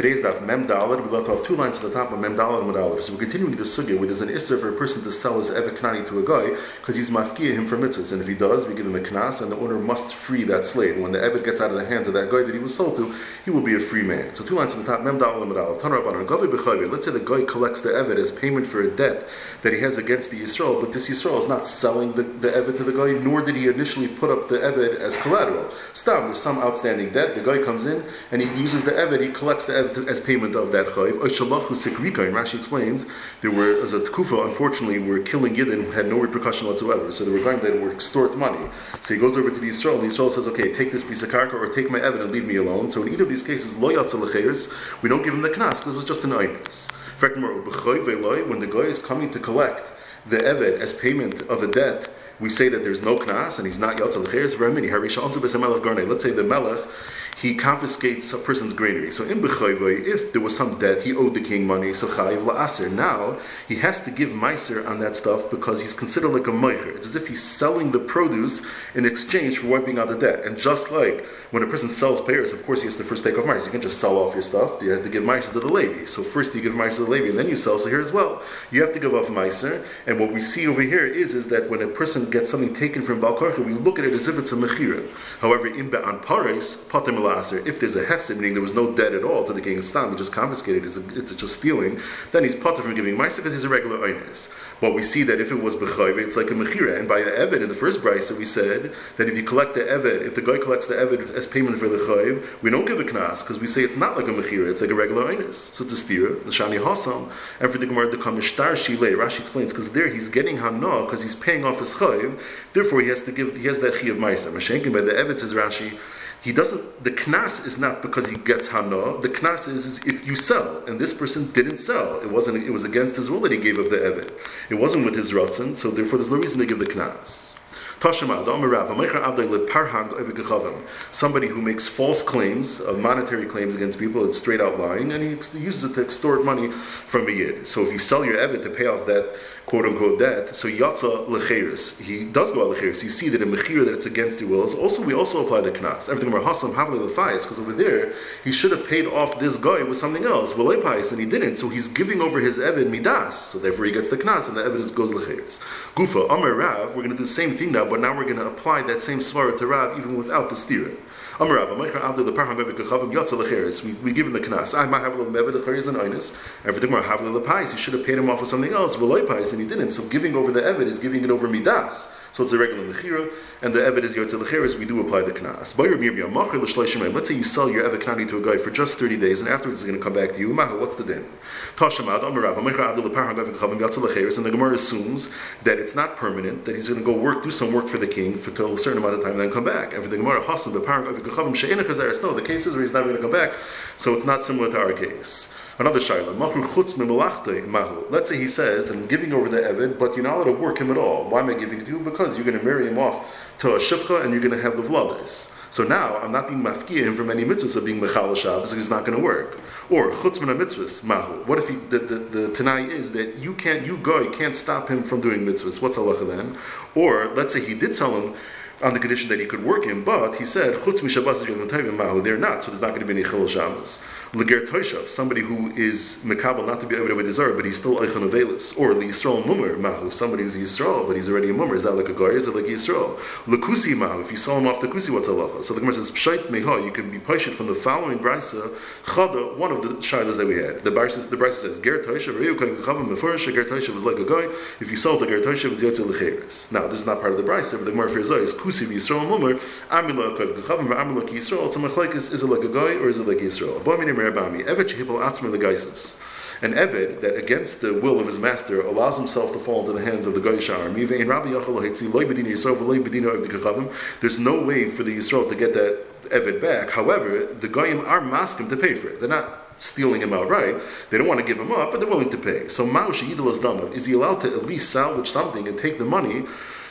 Today's daf Mem Dalad. We left off two lines at the top of Mem Dalad and So we're continuing the sugya where there's an issur for a person to sell his Evet Knani to a guy because he's mafkia him for mitzvahs. And if he does, we give him a knas and the owner must free that slave. When the Evet gets out of the hands of that guy that he was sold to, he will be a free man. So two lines at the top Mem Dalad and Mud Aleph. Let's say the guy collects the Evet as payment for a debt that he has against the Yisrael, but this Yisrael is not selling the, the to the guy, nor did he initially put up the Evet as collateral. Stop, there's some outstanding debt. The guy comes in and he uses the Evet, he collects the Evet as payment of that chayv. Oishalachu Rashi explains, there were, as a tkufa, unfortunately, were killing Yidden had no repercussion whatsoever. So there were guys that were extort money. So he goes over to the Yisrael, and the Yisrael says, okay, take this piece of karka or take my Evet and leave me alone. So in either of these cases, lo we don't give him the knas because it was just an itis. When the guy is coming to collect the Evet as payment of a debt, we say that there's no knas and he's not yatzal Let's say the melech he confiscates a person's granary. So in Bechayvay, if there was some debt, he owed the king money, so Chayiv La'aser. Now, he has to give Meiser on that stuff because he's considered like a Meicher. It's as if he's selling the produce in exchange for wiping out the debt. And just like when a person sells payers, of course he has to first take off Meiser. You can't just sell off your stuff. You have to give Meiser to the Levi. So first you give Meiser to the Levi, and then you sell. So here as well, you have to give off Meiser. And what we see over here is, is that when a person gets something taken from Balkarcha, we look at it as if it's a Mechira. However, in Be'an Pares, Pater if there's a hefset, meaning there was no debt at all to the king of Stam, he just confiscated, it's, it's just stealing, then he's potter from giving Maisa because he's a regular Einis. But we see that if it was Bechayve, it's like a Mechira. And by the Eved, in the first Brisa, we said that if you collect the Eved, if the guy collects the Eved as payment for the Chayv, we don't give a Knas because we say it's not like a Mechira, it's like a regular Einis. So to steer, the Shani Hassam, and for the Gemara, the Kamishtar Shile, Rashi explains, because there he's getting Hana because he's paying off his Chayv, therefore he has to give, he has that Chi of Maisa. Mashenkin, by the Eved, says Rashi, he doesn't the knas is not because he gets hana. The knas is, is, if you sell and this person didn't sell. It wasn't it was against his will that he gave up the evet it wasn't with his ratzon so therefore there's no reason to give the knas. Somebody who makes false claims, of monetary claims against people, it's straight out lying, and he uses it to extort money from a yid. So if you sell your evet to pay off that quote unquote debt, so yatza lecheris, he does go out lecheris. You see that in mechira that it's against your wills. Also, we also apply the knas. Everything about hasam havle lefayis, because over there he should have paid off this guy with something else, and he didn't. So he's giving over his evet midas. So therefore he gets the knas, and the evidence goes lecheris. Gufa Amar Rav, we're going to do the same thing now but now we're going to apply that same svara to Rav even without the stira. We, we give him the knas. I might have a little mevet the and einis. Everything more have the pais. He should have paid him off with something else, v'loy pais, he didn't. So giving over the evet is giving it over midas. So it's a regular mechira, and the evet is yotze. We do apply the knas. Let's say you sell your evet knani to a guy for just thirty days, and afterwards he's going to come back to you. What's the din? And the Gemara assumes that it's not permanent, that he's going to go work, do some work for the king for till a certain amount of time, and then come back. And for the Gemara, no, the case is where he's not going to come back, so it's not similar to our case. Another shaila, machru chutz mahu. Let's say he says, I'm giving over the Evid, but you're not allowed to work him at all. Why am I giving it to you? Because you're going to marry him off to a shivcha and you're going to have the vladas. So now I'm not being mafkia him from any mitzvahs of being mechal because he's not going to work. Or chutz min mitzvahs mahu. What if he, the, the, the is that you can't, you go, you can't stop him from doing mitzvahs? What's halacha then? Or let's say he did tell him on the condition that he could work him, but he said chutz mishabas mahu. They're not, so there's not going to be any chil Shabbos. Leger Toishav, somebody who is Mekabel, not to be with Desire, but he's still Eichan Avelis. Or the Yisrael Mummer Mahu, somebody who's Yisrael, but he's already a Mummer. Is that like a Goy? Is it like Yisrael? Lekusi Mahu, if you sell him off the Kusi, what's halacha? So the Gemara says, Pshait Meha, you can be Paishat from the following Brisa, Chada, one of the Shilas that we had. The Brisa, the Brisa says, Ger Toishav, Reu Kai Chavim Mefurish, Ger Toishav was like a Goy. If you sell the Ger Toishav, it's Yotze Lecheres. Now, this is not part of the Brisa, but the Gemara Ferzai oh, is Kusi Yisrael Mummer, Amila Kai Chavim, Amila Yisrael. It's a Machlaikis, is it like a Goy or is it like Yisrael? Abominim Merabami, Evet an Eved that against the will of his master allows himself to fall into the hands of the Goyish. There's no way for the Yisrael to get that Eved back. However, the Goyim are masking to pay for it. They're not stealing him outright. They don't want to give him up, but they're willing to pay. So Mao Shehidal is. Is he allowed to at least salvage something and take the money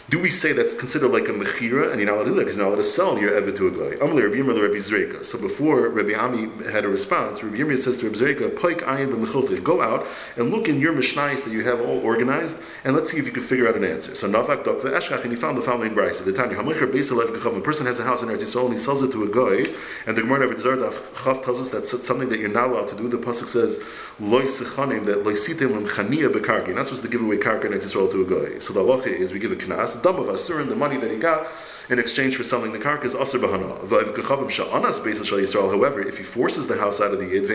do we say that's considered like a mechira and you're not allowed to do that because you're not allowed to sell your evet to a guy? Amalei Rabbi Yirmiyah Rabbi Zreika. So before Rabbi Ami had a response, Rabbi Yirmiyah says to Rabbi Zreika, "Poik ayin b'mechiltei." Go out and look in your mishnayos that you have all organized, and let's see if you can figure out an answer. So Navak Dok Eshkach, and he found the following brayse. The Tanya Hamacher Beis A person has a house in Eretz Yisrael and he sells it to a guy, and the Gemara of Chav tells us that's something that you're not allowed to do. The pasuk says loy sechanim that loy sitem chania bekarki. You're not supposed to give away karka in Eretz Yisrael to a guy. So the halacha is we give a knas, dam of asur, and the money that he got in exchange for selling the carcass asr bahana. However, if he forces the house out of the yid,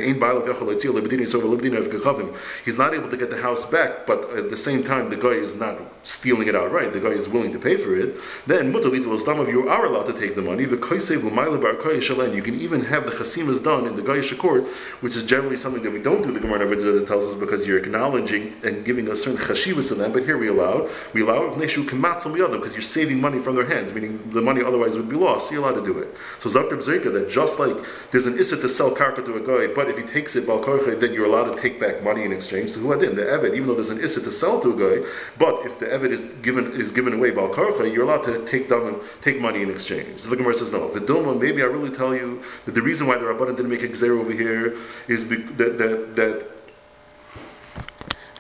he's not able to get the house back, but at the same time the guy is not stealing it outright. The guy is willing to pay for it. Then you are allowed to take the money. You can even have the chasimas done in the Gayish court, which is generally something that we don't do. The Gemara never tells us because you're acknowledging and giving a certain chashivas to them. But here we allow we allow it because you're saving money from their hands, meaning the money otherwise would be lost. So you're allowed to do it. So Zakr Bzrika, that just like there's an issa to sell karka to a guy, but if he takes it balkarcha, then you're allowed to take back money in exchange. So who had in the Evid, even though there's an issa to sell to a guy, but if the Evid is given is given away you're allowed to take down take money in exchange. So the Gemara says no. Vidilma, maybe I really tell you that the reason why the Rabbanan didn't make a gzer over here is that that that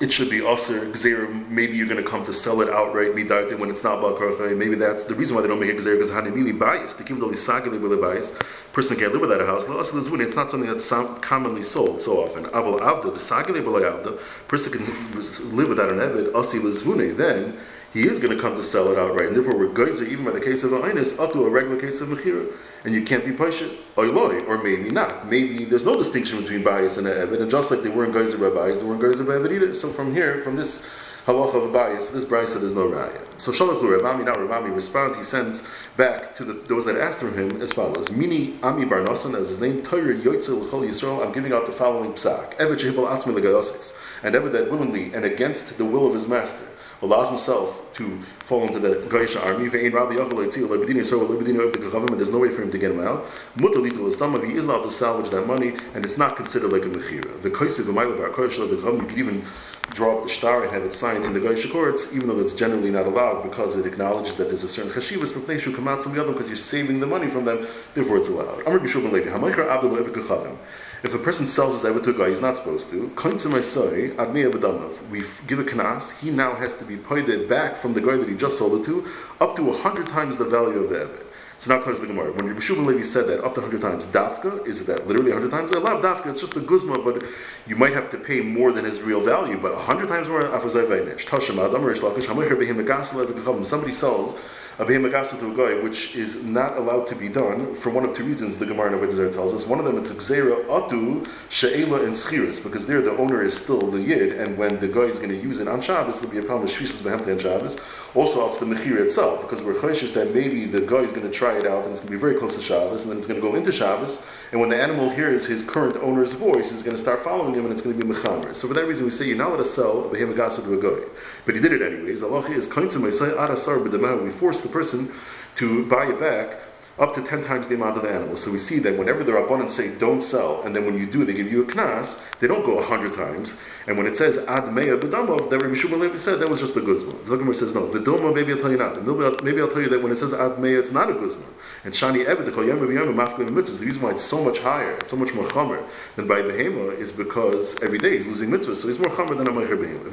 it should be usher gzeir. Maybe you're going to come to sell it outright midarte when it's not balkarcha. Maybe that's the reason why they don't make a gzeir because hanimili bias. The kivdali sagili will bias. Person can't live without a house. It's not something that's commonly sold so often. Aval avda the sagili avda. Person can live without an evid. Asi lizvune then he is going to come to sell it outright. And therefore, we're geyser, even by the case of a inus, up to a regular case of mechira. And you can't be pasha, oiloi, or maybe not. Maybe there's no distinction between bias and evid, and just like they weren't geyser by bias, they weren't geyser by evid either. So from here, from this halacha of a bias, this brisa, there's no raya. So Shalach Rabami, now Rabami responds, he sends back to the, those that asked from him as follows. Mini Ami Barnasan, as his name, Torah Yoitzel L'chol Yisrael, I'm giving out the following psak. Evet Shehibal Atzmi And ever that willingly and against the will of his master allows himself to fall into the Gaisha army, there's no way for him to get him out. He is allowed to salvage that money, and it's not considered like a mechira. The Kaisiv the you could even draw up the star and have it signed in the Gaisha courts, even though that's generally not allowed because it acknowledges that there's a certain chashivas from place because you're saving the money from them, therefore it's allowed. If a person sells his ever to a guy he's not supposed to, we give a knas, he now has to be paid back from the guy that he just sold it to, up to a hundred times the value of the ever. So now comes the Gemara. When Rabbi Shubin Levi said that up to 100 times, dafka, is that literally 100 times? I love dafka, it's just a guzma, but you might have to pay more than his real value, but 100 times more, somebody sells a behemagasa to a guy, which is not allowed to be done for one of two reasons. The Gemara Nebuchadnezzar tells us one of them it's gzeira atu she'ela and schiris because there the owner is still the yid, and when the guy is going to use it on Shabbos, there'll be a problem with shvisas behemte on Shabbos. Also, it's the mechir itself because we're chayshish that maybe the guy is going to try it out and it's going to be very close to Shabbos, and then it's going to go into Shabbos, and when the animal hears his current owner's voice, he's going to start following him, and it's going to be mechamer. So for that reason, we say you're not allowed to sell a behemagasa to a guy, but he did it anyways. Allah is kaintzim we force the person to buy it back up to 10 times the amount of the animal. So we see that whenever the Rabbanan say don't sell, and then when you do, they give you a knas, they don't go 100 times. And when it says ad meya bedamov, that Rabbi Levi said that was just a guzma. The Gemara says no. Vidilma, maybe I'll tell you not. Maybe I'll tell you that when it says ad meya, it's not a guzma. And shani eved, the kol yom yom mafkin mitzvahs. The reason why it's so much higher, it's so much more chamer than by behema is because every day he's losing mitzvahs, so he's more chamer than a meicher behema.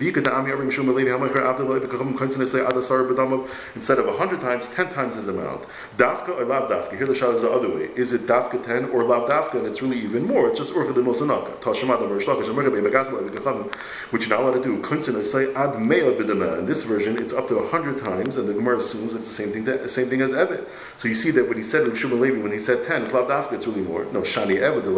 Instead of 100 times, 10 times his amount. Dafka or lav dafka. Here the shot is the other way. Is it dafka 10 or lav dafka? And it's really even more. It's just urcha de mosanaka. Tashemad amar shlakash amar be megasla v'gachavim, which you're not allowed to do. Kuntzin say ad meya b'dema. In this version, it's up to 100 times, and the Gemara assumes it's the same thing, the same thing as Evet. So you see that when he said Shimon Levi, when he said 10, it's lav dafka, it's really more. No, shani Evet, the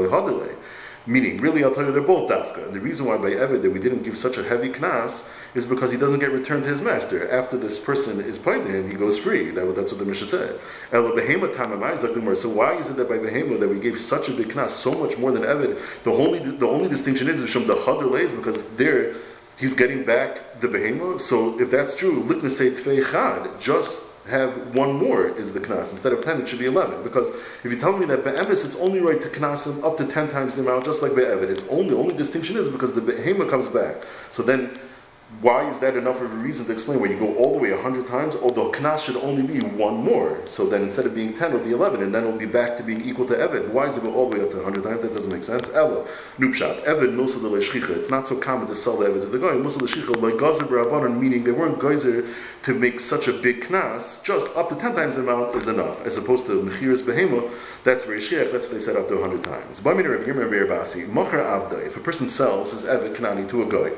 Meaning, really, I'll tell you, they're both dafka. And the reason why by Evid that we didn't give such a heavy knas is because he doesn't get returned to his master. After this person is paid to him, he goes free. That, that's what the Mishnah said. So why is it that by behema that we gave such a big knas, so much more than Evid? The only the only distinction is from the hadr lays because there he's getting back the behema. So if that's true, likna say tfei chad, just have one more is the knas. Instead of 10, it should be 11. Because if you tell me that be'emes, it's only right to knas him up to 10 times the amount, just like be'evid. It's only, the only distinction is because the behema comes back. So then, why is that enough of a reason to explain why you go all the way 100 times? Oh, Although Knas should only be one more. So then instead of being 10, it'll be 11, and then it'll be back to being equal to Evid. Why does it go all the way up to 100 times? That doesn't make sense. Ella, Nupshat, Evid, Milsa de. It's not so common to sell the Evid to the guy. Milsa Leshchicha, like Gazer Barabanan, meaning they weren't geyser to make such a big Knas, just up to 10 times the amount is enough, as opposed to Mechiris Behema, that's very Shchiach, that's what they said up to 100 times. If a person sells his Evid Kanani to a guy,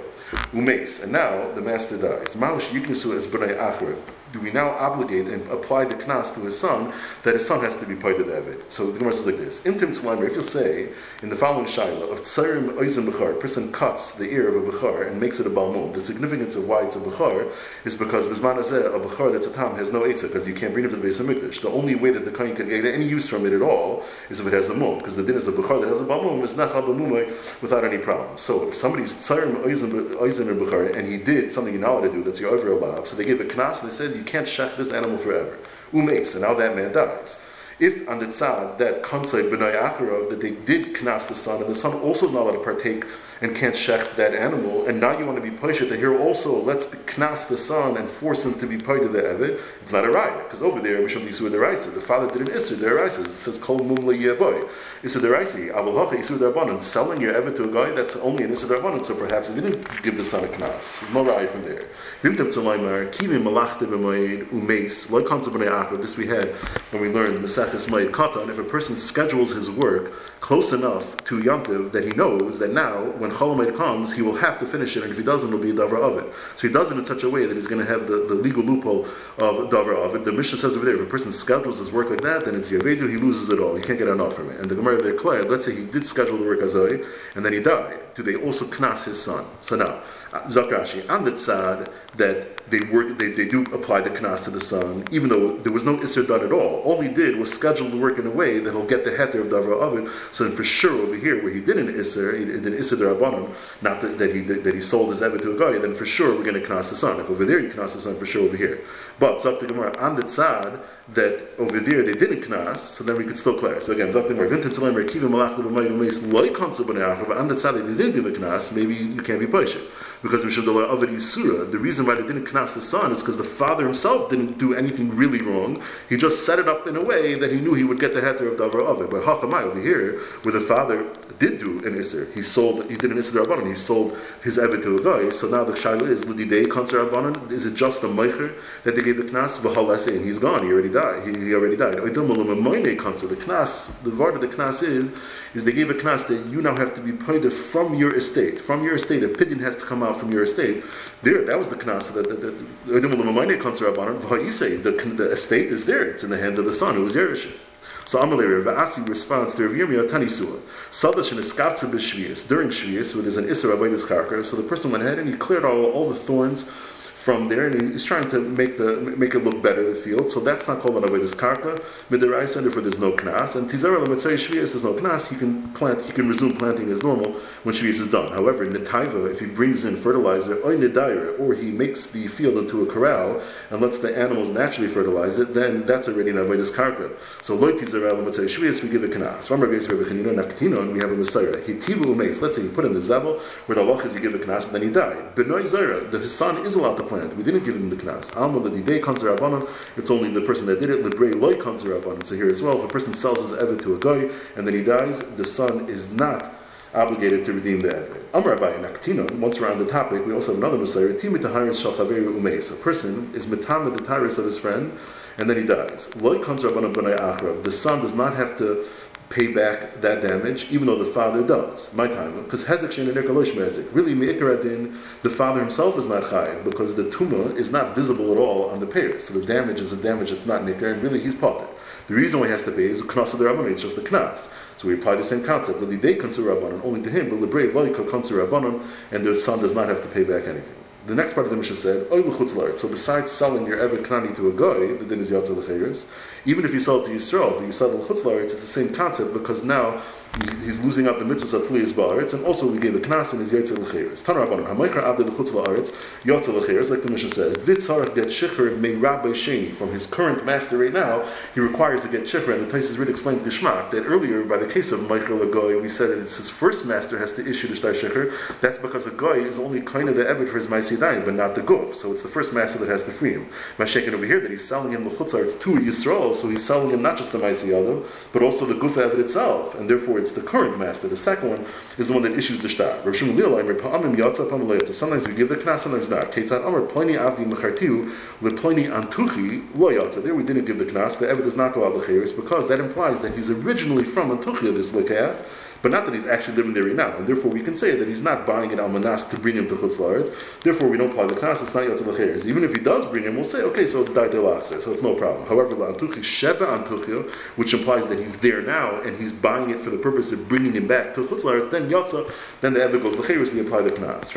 umes, and now the master dies. Maush b'nai achrev do we now obligate and apply the knas to his son that his son has to be part of the Evid? So the Gemara says like this: Intim tzlamer, if you say in the following shaila of tsarim oizim bechar, person cuts the ear of a bechar and makes it a balmum. The significance of why it's a bechar is because bisman a bechar that's a tam has no etza because you can't bring it to the base of mikdash. The only way that the kohen can get any use from it at all is if it has a mum, because the din is a bechar that has a balmum is nachal balmumay without any problem. So if somebody's tsarim oizim bechar and he did something you're not allowed to do, that's your over so they gave a knas and they said you can't shech this animal forever. Umes, and now that man dies. If on the tzad that kansai b'nai acharov that they did knas the son, and the son also is not allowed to partake and can't shech that animal, and now you want to be pushed that here also let's knas the son and force him to be part of the evid, it's not a raya because over there mishum yisur deraisa the father did an isur deraisa. It says kol mum le'yeboy isur deraisa avol hacha isur derabanan selling your evid to a guy that's only an isur derabanan, so perhaps he didn't give the son a knas. No raya from there. Vimtem tzolaymar kivim malachta b'moed umeis loy kanzu b'nei achar. This we had when we learned Maseches Moed Katan. If a person schedules his work close enough to Yantiv that he knows that now when Cholamed comes, he will have to finish it, and if he doesn't, it'll be a Davra of it. So he does it in such a way that he's going to have the, the legal loophole of Davra of it. The Mishnah says over there, if a person schedules his work like that, then it's Yavedu, he loses it all. He can't get enough from it. And the Gemara declared, let's say he did schedule the work Azoi, and then he died. Do they also knas his son? So now, Zakrashi, on the tzad that they work, they, they do apply the knas to the son, even though there was no isser done at all. All he did was schedule the work in a way that he'll get the heter of davra ovid. So then, for sure, over here where he did an isser, he did an isser derabanan, not that, that he that he sold his evid to a guy, then for sure we're going to knas the son. If over there you knas the son, for sure over here. But Zak the Gemara on the tzad that over there they didn't knas, so then we could still clear. So again, Zak the Gemara on the tzad they didn't give a knas, maybe you can't be paishet because of the reason why they didn't knas the son is because the father himself didn't do anything really wrong. He just set it up in a way that he knew he would get the heter of davar of. But hachamai over here, where the father did do an iser, he sold, he did an iser rabbanon, he sold his evet to a guy. So now the shaila is lididei konser rabbanon. Is it just a meicher that they gave the knas v'halase and he's gone? He already died. He, he already died. The knas, the word of the knas is is they gave a knas that you now have to be paid from your estate. From your estate, a pidyon has to come out from your estate. There, that was the knas that the, the, the, the, the estate is there. It's in the hands of the son who is Yerush. So Amalei Rav responds to Rav Yirmiyah Tanisua. Sadash and Eskatza b'Shvius during Shvius, where there's an Isser Avodas Karka. So the person went ahead and he cleared all, all the thorns from there, and he's trying to make the make it look better in the field. So that's not called an avodas karka and therefore there's no knas. And tizara lemitzay shvius, there's no knas. He can plant, he can resume planting as normal when shvius is done. However, netaiva, if he brings in fertilizer nedaira, or he makes the field into a corral and lets the animals naturally fertilize it, then that's already an avodas karka. So loy tizara lemitzay shvius, we give a knas. and we have a messiah. He tivu umes. Let's say he put in the zavel where the loch is, he give a knas, but then he died. Benoy zara, the son is allowed to plant plant. We didn't give him the knas. Alma l'didei kanzer It's only the person that did it. Librei loy kanzer So here as well, if a person sells his evet to a guy and then he dies, the son is not obligated to redeem the Evet. Amar Abaye Naktinon, once on the topic, we also have another Messiah, Timit Taharis Shalchaveru Umeis. A person is Mitam with the Taharis of his friend, and then he dies. Loy comes Rabbanah B'nai Achrav. The son does not have to pay back that damage, even though the father does. My time, because hezek shein nekalosh mezik. Really, meikaradin, the father himself is not chayiv because the tuma is not visible at all on the payer. So the damage is a damage that's not nikar, and really he's potter. The reason why he has to pay is knas of the rabbanon. It's just the knas. So we apply the same concept. The day consider rabbanon only to him, but the brave loika consider and their son does not have to pay back anything. The next part of the Mishnah said, So besides selling your Evet Knani to a guy, the din is Yatzel Even if you sell it to Yisrael, but you sell it to it's the same concept because now he's losing out the mitzvahs of Tliyas Ba'aretz, and also we gave a knas and his Yotze L'cheres. Tan Rabbanim, HaMeicher Abde L'chutz La'aretz, Yotze L'cheres, like the Mishnah says, Vitzarach get Shicher Mei Rabbi Sheni, from his current master right now, he requires to get Shicher, and the Taisis Rid explains Geshmak, that earlier, by the case of Meicher Lagoy, we said that it's his first master has to issue the Shtai Shicher, that's because a guy is only kind of the Evid for his Maisi But not the Guf. So it's the first master that has to free him. Mashakin over here that he's selling him the Chutzar to Yisrael, so he's selling him not just the Maisi Yadav, but also the Guf Evid itself, and therefore it's the current master. The second one is the one that issues the shtar. Sometimes we give the knas, sometimes not. Ketzad Amr, Pliny Avdi Mechartiu, Lepliny Antuchi, Lo Yatza. There we didn't give the knas, the Evid does not go out the because that implies that he's originally from Antuchia, this Lekach, but not that he's actually living there right now. And therefore, we can say that he's not buying an almanas to bring him to Chutz La'aretz. Therefore, we don't apply the class, it's not Yatzel Acheres. Even if he does bring him, we'll say, okay, so it's Dai Delachzer, so it's no problem. However, La'antuchi Sheba Antuchia, which implies that he's there now and he's buying it for the purpose of bringing him back to Chutz La'aretz, then Yatza, then the Evid goes Lacheres, we apply the Knas.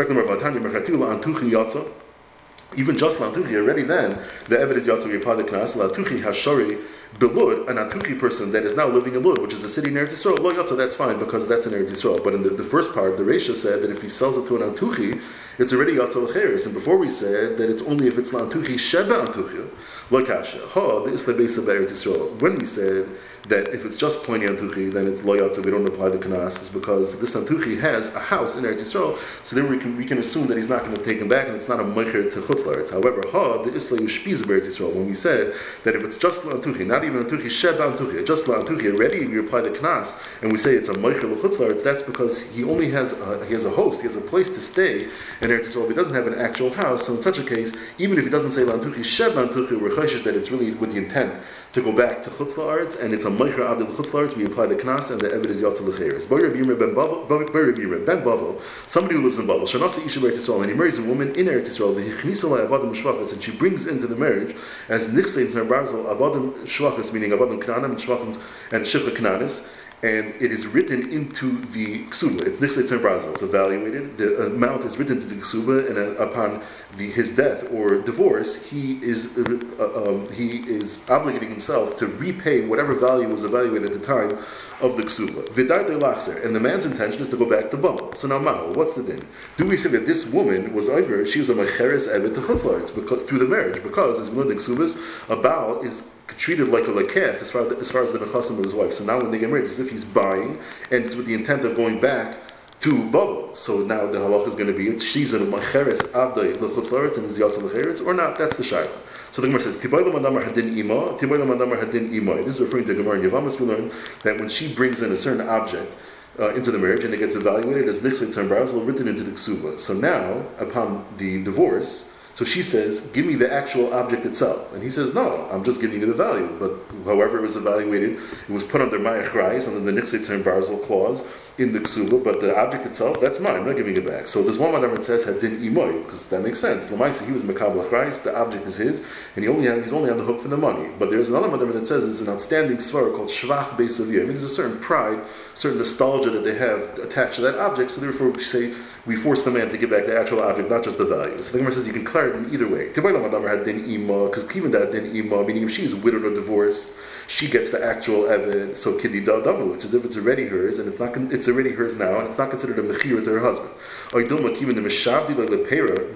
Even just La'antuchi, already then, the Evid is apply the Knas. La'antuchi Hashari, Belud, an Antuchi person that is now living in Lud, which is a city in Eretz Yisrael, lo yotza, that's fine because that's in Eretz Yisrael. But in the, the first part, the Resha said that if he sells it to an Antuchi, it's already yotza lecheres. And before we said that it's only if it's Antuchi sheba Antuchi, lo kasha. Ha, the Isla of Eretz Yisrael. When we said that if it's just plain Antuchi, then it's lo yotza, we don't apply the Kanas, is because this Antuchi has a house in Eretz Yisrael, so then we can, we can assume that he's not going to take him back and it's not a Mecher to Chutzlaritz. However, Ha, the Isla Ushpiz of Eretz Yisrael, when we said that if it's just Antuchi, not even Antuchi Sheba Antuchi, just Antuchi, already we apply the Knas and we say it's a Meichel Chutzlaritz, that's because he only has a, he has a host, he has a place to stay in Eretz Yisrael. He doesn't have an actual house, so in such a case, even if he doesn't say Antuchi Sheba Antuchi, we're that it's really with the intent to go back to Chutzlaritz, and it's a Meicher Meichel Abdul Chutzlaritz, we apply the Knas and the Evid is Yatzel Lecheres. Ben Bavel, somebody who lives in Bavel, Shanasa Isha Eretz Yisrael, and he marries a woman in Eretz Yisrael, the Hichnisa Avadim Shvachas, and she brings into the marriage as Nichse in Barzel Avadim Shvachas, meaning Avadim Knanim and Shvachim and Shifra Knanis, and it is written into the ksuba. It's nichse brazil. It's evaluated. The amount is written to the ksuba, and uh, upon the, his death or divorce, he is uh, uh, um, he is obligating himself to repay whatever value was evaluated at the time of the ksuba. Vidar de and the man's intention is to go back to Baal. So now, Mao, what's the thing? Do we say that this woman was over? She was a mecheres evet to because through the marriage, because as we learned in ksubas, a Baal is treated like a lekech as far as as far as the nechasim of his wife. So now when they get married, it's as if he's buying, and it's with the intent of going back to Baba. So now the halach is going to be it's she's a macheres avdai lechutz and is yatsa or not. That's the shaila. So the Gemara says hadin hadin. This is referring to Gemara in Yavamas. We learn that when she brings in a certain object. Uh, into the marriage and it gets evaluated as nichset tzarbarazal written into the ksuba. So now, upon the divorce, so she says, Give me the actual object itself. And he says, No, I'm just giving you the value. But however it was evaluated, it was put under my achrayis, under the Nichse Barzel clause in the ksuba, but the object itself, that's mine, I'm not giving it back. So there's one madam that says, Hadin imoy, because that makes sense. Lamaisa, he was Makabal achrayis, the object is his, and he only had, he's only on the hook for the money. But there's another madam that says it's an outstanding svara called Shvach Beisavir. I mean, there's a certain pride, certain nostalgia that they have attached to that object, so therefore we say, we force the man to give back the actual object, not just the value. So the Gemara says you can declare it in either way. Tibala Madamar had din ima, because even that din ima, meaning if she's widowed or divorced, she gets the actual evid. So kiddi damu, it's as if it's already hers, and it's not. It's already hers now, and it's not considered a mechira to her husband. The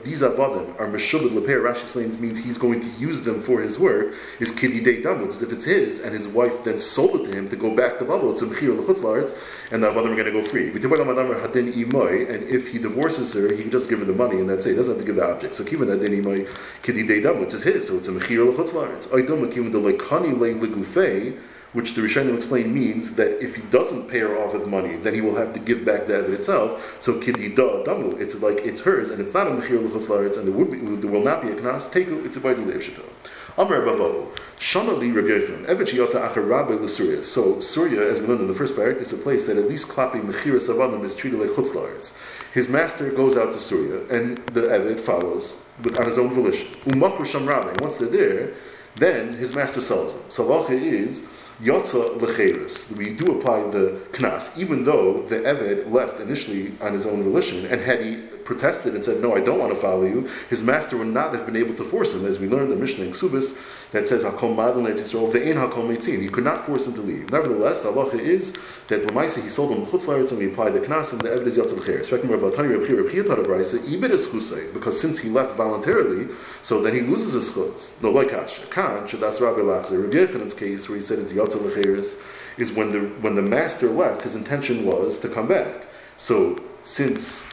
these avadim are meshubed lepera. Rashi explains means he's going to use them for his work. Is kiddi damu, it's as if it's his, and his wife then sold it to him to go back to Babel. It's a mechira lechutzlaretz, and the avadim are going to go free. And if he divorces her, he can just give her the money, and that's it. He doesn't have to give the object. So even that din imay kiddi damu, it's his, so it's a mechira lechutzlaretz which the Rishonim explain means that if he doesn't pay her off with money, then he will have to give back the Evid itself. So kidida damu, it's like it's hers, and it's not a mechir l'chutz and there, would be, there will not be a knas. Take it, it's a baidu le'ivshita. Amr Bavo, Shana li Rabbi Yochanan, Evet shiyotza acher rabbi l'Surya. So Surya, as we learned in the first parak, is a place that at least klapping mechiras avadim is treated like chutz His master goes out to Surya, and the Evet follows with, on his own volition. Sham rabbi. Once they're there, then his master sells them. Salacha is Yotza lecheres. We do apply the knas, even though the Eved left initially on his own volition, and had he protested and said, No, I don't want to follow you, his master would not have been able to force him, as we learned the Mishnah in Ksubis that says, Hakol Madal Yisrael, Ve'en Hakol Meitzin. He could not force him to leave. Nevertheless, the halacha is that Lamaisa, he sold him the Chutzlaritz and we applied the Knas, and the Eved is Yotza Lecheres. Because since he left voluntarily, so then he loses his chutz. No, like Hasha. Khan, Shadas Rabbi Lachzer. Rabbi Yochanan's case, where he said it's Lecheres, is when the, when the master left, his intention was to come back. So, since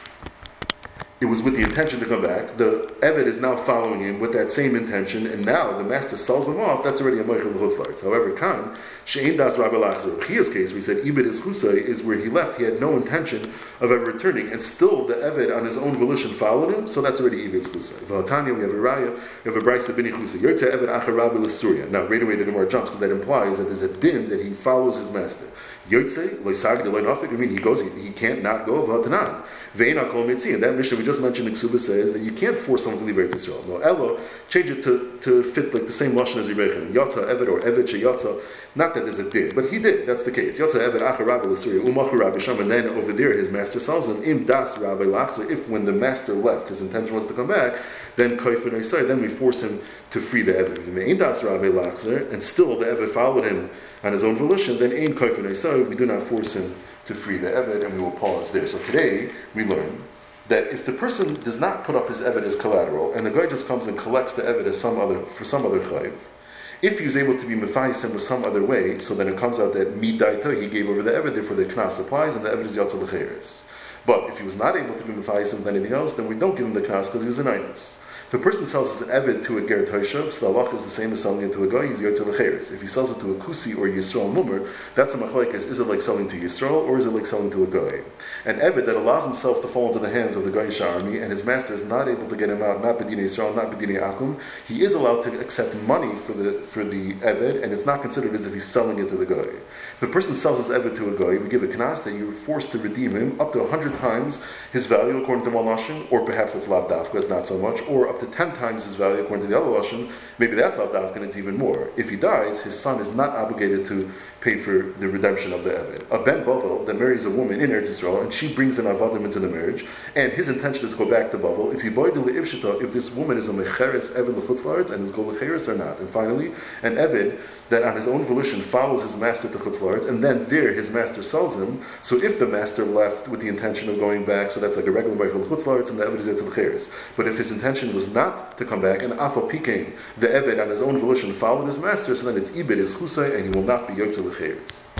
it was with the intention to come back. The Eved is now following him with that same intention, and now the master sells him off. That's already a Meichel Chutzlarts. However, Khan, Shein Das Rabbi Lachzer. Chia's case, we said Ibid is Chusay, is where he left. He had no intention of ever returning, and still the Eved on his own volition followed him, so that's already Ibid's Chusay. V'Hatanya, we have a Raya, we have a Brisa Bini Chusay. Yotze Eved Achar Rabbi L'Surya. Now, right away the Gemara jumps, because that implies that there's a din that he follows his master. Yotze, Loisag, the Loinofik, I mean, he goes, he, he can't not go, V'Hatanan. Ve'ena Kol Mitzin. That mission we just mentioned in Ksuba says that you can't force someone to leave Eretz Yisrael. No, Elo, change it to, to fit like the same Lashon as Rebechan. Yatza, Eved, or Eved, Sheyatza. Not that there's a did, but he did. That's the case. Yatza, Eved, Achar, Rabbi, L'Surya, Umachu, Rabbi, Sham, and then over there his master sells him, Im Das, Rabbi, Lachzer. If when the master left, his intention was to come back, then Kaifin Isai, then we force him to free the Eved. Im Das, Rabbi, Lachzer, and still the Eved followed him on his own volition, then Ein Kaifin Isai, we do not force him to free the Eved, and we will pause there. So today we learn that if the person does not put up his Eved as collateral, and the guy just comes and collects the as some other for some other chayv, if he was able to be mefayis with some other way, so then it comes out that midaita he gave over the Eved, therefore the knas applies, and the Eved is lecheres. But if he was not able to be mefayis with anything else, then we don't give him the knas because he was an inus. If a person sells his Eved to a Ger Toshav, so the Allah is the same as selling it to a guy, he's Yotze Lecheres. If he sells it to a Kusi or Yisrael Mummer, that's a machlekes. Is it like selling to Yisrael or is it like selling to a guy? An Eved that allows himself to fall into the hands of the Goyish army and his master is not able to get him out, not Bedini Yisrael, not Bedini Akum, he is allowed to accept money for the for the Eved and it's not considered as if he's selling it to the guy. If a person sells his Eved to a guy, we give a knas that you're forced to redeem him up to 100 times his value according to Malashim, or perhaps it's Lav Dafka, it's not so much, or up to 10 times his value according to the other Lashon, maybe that's Lav Dafka and it's even more. If he dies, his son is not obligated to pay for the redemption of the Eved. A Ben Bavel that marries a woman in Eretz Yisrael and she brings an Avadim into the marriage, and his intention is to go back to Bavel, is he if this woman is a Mecheres Eved L'chutzlaretz and is Go Lecheres or not. And finally, an Eved that on his own volition follows his master to And then there his master sells him. So if the master left with the intention of going back, so that's like a regular Meichel Chutzlaretz, and the Eved is. But if his intention was not to come back, and Afal Pikein, the Eved on his own volition followed his master, so then it's Ibid, is Chusay, and he will not be Yotzel Cheres.